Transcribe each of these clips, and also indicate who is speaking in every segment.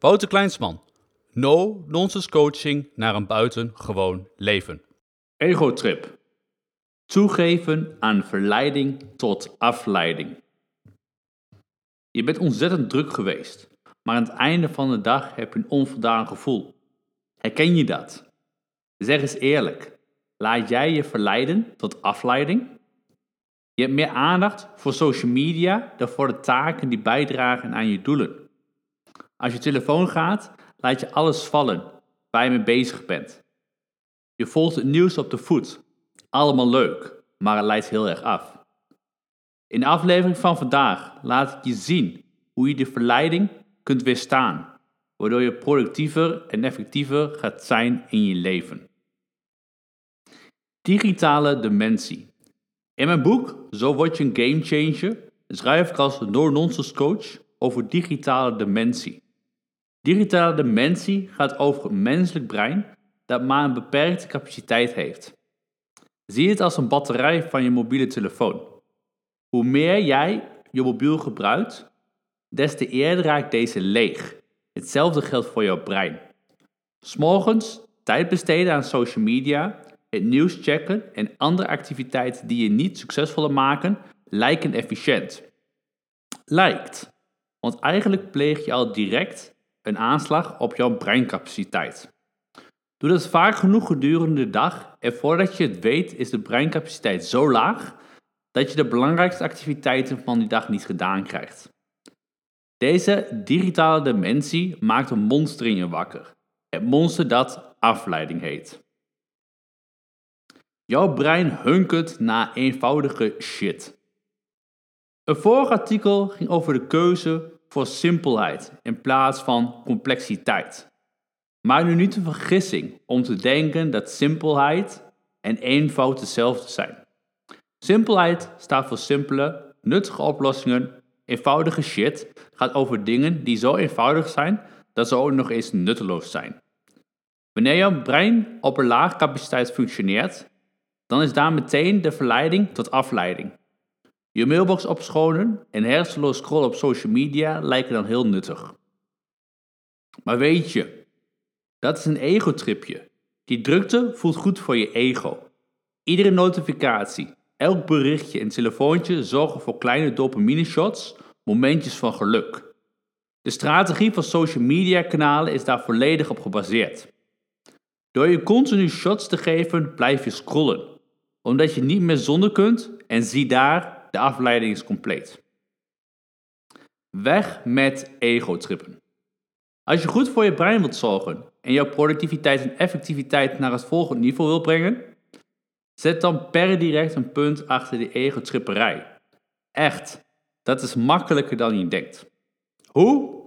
Speaker 1: Wouter Kleinsman. No nonsense coaching naar een buitengewoon leven.
Speaker 2: Egotrip. Toegeven aan verleiding tot afleiding. Je bent ontzettend druk geweest, maar aan het einde van de dag heb je een onvoldaan gevoel. Herken je dat? Zeg eens eerlijk, laat jij je verleiden tot afleiding? Je hebt meer aandacht voor social media dan voor de taken die bijdragen aan je doelen. Als je telefoon gaat, laat je alles vallen waar je mee bezig bent. Je volgt het nieuws op de voet. Allemaal leuk, maar het leidt heel erg af. In de aflevering van vandaag laat ik je zien hoe je de verleiding kunt weerstaan, waardoor je productiever en effectiever gaat zijn in je leven. Digitale dementie. In mijn boek Zo word je een gamechanger schrijf ik als no-nonsense coach over digitale dementie. Digitale dementie gaat over het menselijk brein dat maar een beperkte capaciteit heeft. Zie het als een batterij van je mobiele telefoon. Hoe meer jij je mobiel gebruikt, des te eerder raakt deze leeg. Hetzelfde geldt voor jouw brein. S'morgens tijd besteden aan social media, het nieuws checken en andere activiteiten die je niet succesvoller maken, lijken efficiënt. Lijkt, want eigenlijk pleeg je al direct een aanslag op jouw breincapaciteit. Doe dat vaak genoeg gedurende de dag en voordat je het weet is de breincapaciteit zo laag dat je de belangrijkste activiteiten van die dag niet gedaan krijgt. Deze digitale dementie maakt een monster in je wakker. Het monster dat afleiding heet. Jouw brein hunkert naar eenvoudige shit. Een vorig artikel ging over de keuze voor simpelheid in plaats van complexiteit. Maar nu niet de vergissing om te denken dat simpelheid en eenvoud hetzelfde zijn. Simpelheid staat voor simpele, nuttige oplossingen. Eenvoudige shit gaat over dingen die zo eenvoudig zijn dat ze ook nog eens nutteloos zijn. Wanneer jouw brein op een laag capaciteit functioneert, dan is daar meteen de verleiding tot afleiding. Je mailbox opschonen en hersenloos scrollen op social media lijken dan heel nuttig. Maar weet je, dat is een egotripje. Die drukte voelt goed voor je ego. Iedere notificatie, elk berichtje en telefoontje zorgen voor kleine dopamine shots, momentjes van geluk. De strategie van social media kanalen is daar volledig op gebaseerd. Door je continu shots te geven blijf je scrollen, omdat je niet meer zonder kunt en zie daar, de afleiding is compleet. Weg met egotrippen. Als je goed voor je brein wilt zorgen en jouw productiviteit en effectiviteit naar het volgende niveau wil brengen, zet dan per direct een punt achter de egotripperij. Echt, dat is makkelijker dan je denkt. Hoe?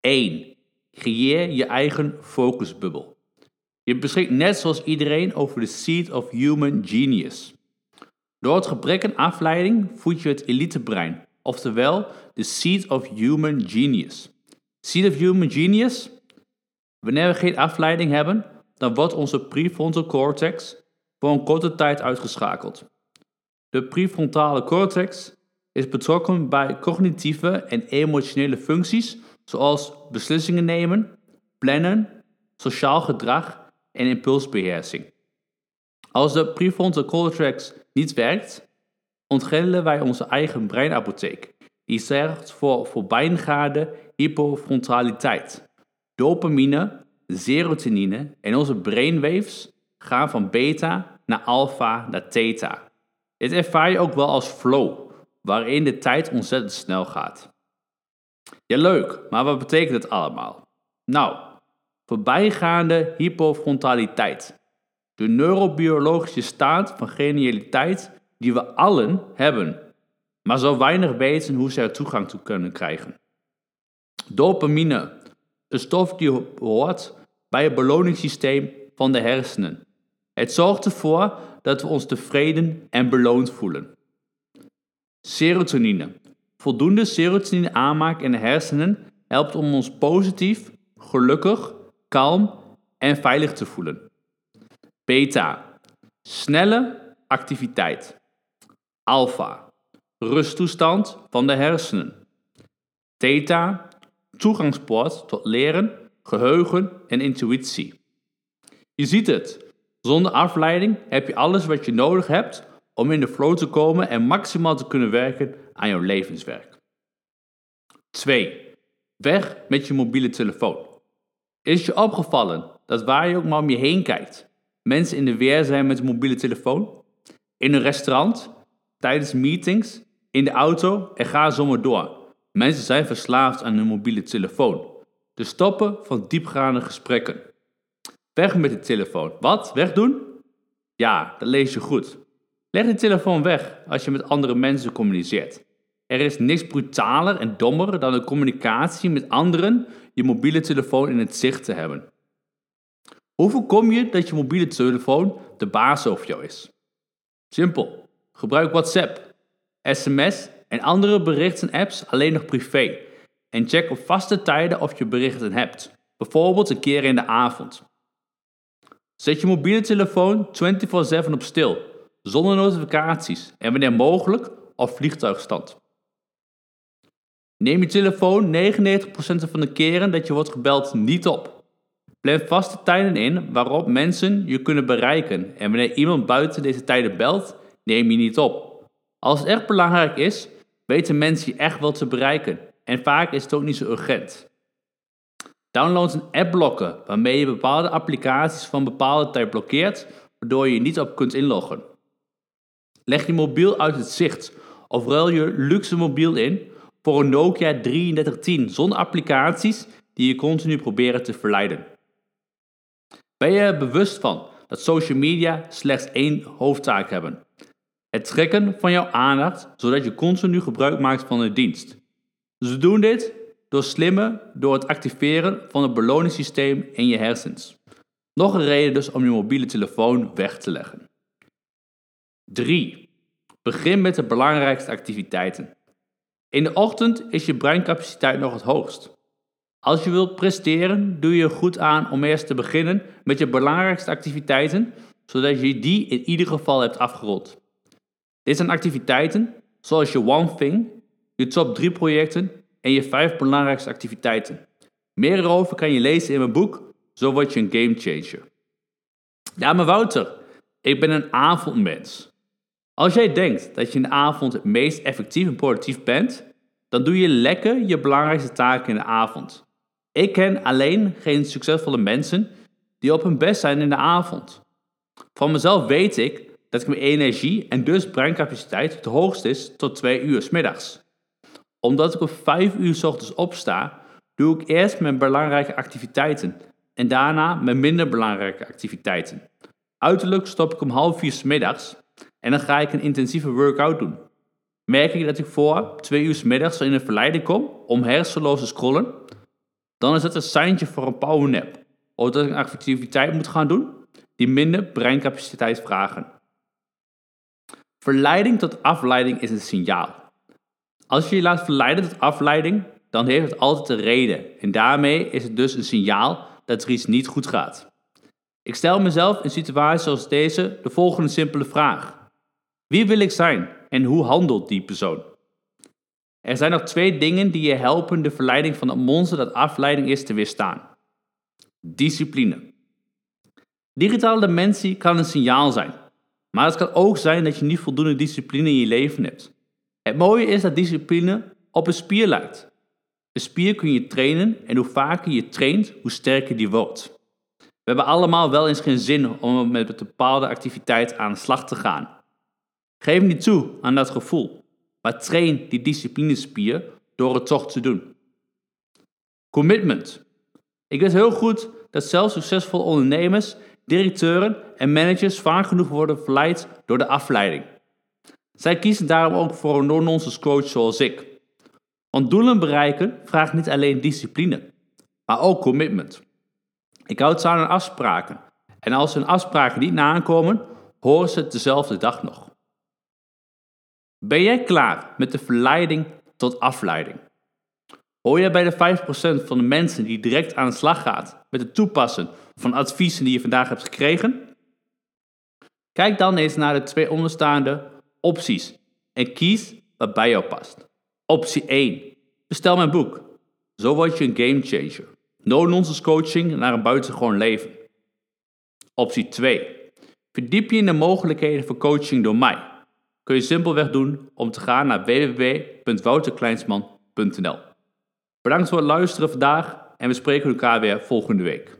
Speaker 2: 1. Creëer je eigen focusbubbel. Je beschikt net zoals iedereen over de Seed of Human Genius. Door het gebrek aan afleiding voed je het elitebrein, oftewel de Seed of Human Genius. Seed of Human Genius? Wanneer we geen afleiding hebben, dan wordt onze prefrontal cortex voor een korte tijd uitgeschakeld. De prefrontale cortex is betrokken bij cognitieve en emotionele functies zoals beslissingen nemen, plannen, sociaal gedrag en impulsbeheersing. Als de prefrontal cortex niet werkt, ontgrendelen wij onze eigen breinapotheek. Die zorgt voor voorbijgaande hypofrontaliteit. Dopamine, serotonine en onze brainwaves gaan van beta naar alpha naar theta. Dit ervaar je ook wel als flow, waarin de tijd ontzettend snel gaat. Ja, leuk, maar wat betekent het allemaal? Nou, voorbijgaande hypofrontaliteit de neurobiologische staat van genialiteit die we allen hebben, maar zo weinig weten hoe ze er toegang toe kunnen krijgen. Dopamine, een stof die hoort bij het beloningssysteem van de hersenen. Het zorgt ervoor dat we ons tevreden en beloond voelen. Serotonine. Voldoende serotonine aanmaak in de hersenen helpt om ons positief, gelukkig, kalm en veilig te voelen. Beta. Snelle activiteit. Alpha. Rusttoestand van de hersenen. Theta. toegangspoort tot leren, geheugen en intuïtie. Je ziet het. Zonder afleiding heb je alles wat je nodig hebt om in de flow te komen en maximaal te kunnen werken aan jouw levenswerk. 2. Weg met je mobiele telefoon. Is je opgevallen dat waar je ook maar om je heen kijkt, mensen in de weer zijn met een mobiele telefoon? In een restaurant, tijdens meetings, in de auto en ga zo maar door. Mensen zijn verslaafd aan hun mobiele telefoon. De stoppen van diepgaande gesprekken. Weg met de telefoon. Wat? Wegdoen? Ja, dat lees je goed. Leg de telefoon weg als je met andere mensen communiceert. Er is niks brutaler en dommer dan de communicatie met anderen je mobiele telefoon in het zicht te hebben. Hoe voorkom je dat je mobiele telefoon de baas over jou is? Simpel. Gebruik WhatsApp, sms en andere berichten apps alleen nog privé. En check op vaste tijden of je berichten hebt. Bijvoorbeeld een keer in de avond. Zet je mobiele telefoon 24/7 op stil, zonder notificaties en wanneer mogelijk op vliegtuigstand. Neem je telefoon 99% van de keren dat je wordt gebeld niet op. Plan vaste tijden in waarop mensen je kunnen bereiken en wanneer iemand buiten deze tijden belt, neem je niet op. Als het echt belangrijk is, weten mensen je echt wel te bereiken en vaak is het ook niet zo urgent. Download een appblokker waarmee je bepaalde applicaties van bepaalde tijd blokkeert, waardoor je je niet op kunt inloggen. Leg je mobiel uit het zicht of ruil je luxe mobiel in voor een Nokia 3310 zonder applicaties die je continu proberen te verleiden. Ben je er bewust van dat social media slechts één hoofdtaak hebben? Het trekken van jouw aandacht zodat je continu gebruik maakt van de dienst. Ze doen dit door slimmen door het activeren van het beloningssysteem in je hersens. Nog een reden dus om je mobiele telefoon weg te leggen. 3. Begin met de belangrijkste activiteiten. In de ochtend is je breincapaciteit nog het hoogst. Als je wilt presteren, doe je goed aan om eerst te beginnen met je belangrijkste activiteiten, zodat je die in ieder geval hebt afgerond. Dit zijn activiteiten zoals je One Thing, je top 3 projecten en je 5 belangrijkste activiteiten. Meer erover kan je lezen in mijn boek Zo word je een gamechanger. Ja, maar Wouter, ik ben een avondmens. Als jij denkt dat je in de avond het meest effectief en productief bent, dan doe je lekker je belangrijkste taken in de avond. Ik ken alleen geen succesvolle mensen die op hun best zijn in de avond. Van mezelf weet ik dat ik mijn energie en dus breincapaciteit het hoogst is tot 2 uur s middags. Omdat ik om 5 uur s ochtends opsta, doe ik eerst mijn belangrijke activiteiten en daarna mijn minder belangrijke activiteiten. Uiterlijk stop ik om half vier s middags en dan ga ik een intensieve workout doen. Merk ik dat ik voor twee uur s middags in een verleiding kom om hersenloos te scrollen, dan is het een seintje voor een powernap. Of dat ik een activiteit moet gaan doen die minder breincapaciteit vragen. Verleiding tot afleiding is een signaal. Als je je laat verleiden tot afleiding, dan heeft het altijd een reden. En daarmee is het dus een signaal dat er iets niet goed gaat. Ik stel mezelf in situaties zoals deze de volgende simpele vraag. Wie wil ik zijn en hoe handelt die persoon? Er zijn nog twee dingen die je helpen de verleiding van het monster dat afleiding is te weerstaan. Discipline. Digitale dementie kan een signaal zijn, maar het kan ook zijn dat je niet voldoende discipline in je leven hebt. Het mooie is dat discipline op een spier lijkt. Een spier kun je trainen en hoe vaker je traint, hoe sterker die wordt. We hebben allemaal wel eens geen zin om met een bepaalde activiteit aan de slag te gaan. Geef niet toe aan dat gevoel, maar train die disciplinespier door het toch te doen. Commitment. Ik weet heel goed dat zelfs succesvolle ondernemers, directeuren en managers vaak genoeg worden verleid door de afleiding. Zij kiezen daarom ook voor een no-nonsense coach zoals ik. Want doelen bereiken vraagt niet alleen discipline, maar ook commitment. Ik houd ze aan afspraken. En als hun afspraken niet nakomen, horen ze het dezelfde dag nog. Ben jij klaar met de verleiding tot afleiding? Hoor jij bij de 5% van de mensen die direct aan de slag gaat met het toepassen van adviezen die je vandaag hebt gekregen? Kijk dan eens naar de twee onderstaande opties en kies wat bij jou past. Optie 1. Bestel mijn boek. Zo word je een gamechanger. No-nonsense coaching naar een buitengewoon leven. Optie 2. Verdiep je in de mogelijkheden voor coaching door mij. Kun je simpelweg doen om te gaan naar www.wouterkleinsman.nl. Bedankt voor het luisteren vandaag en we spreken elkaar weer volgende week.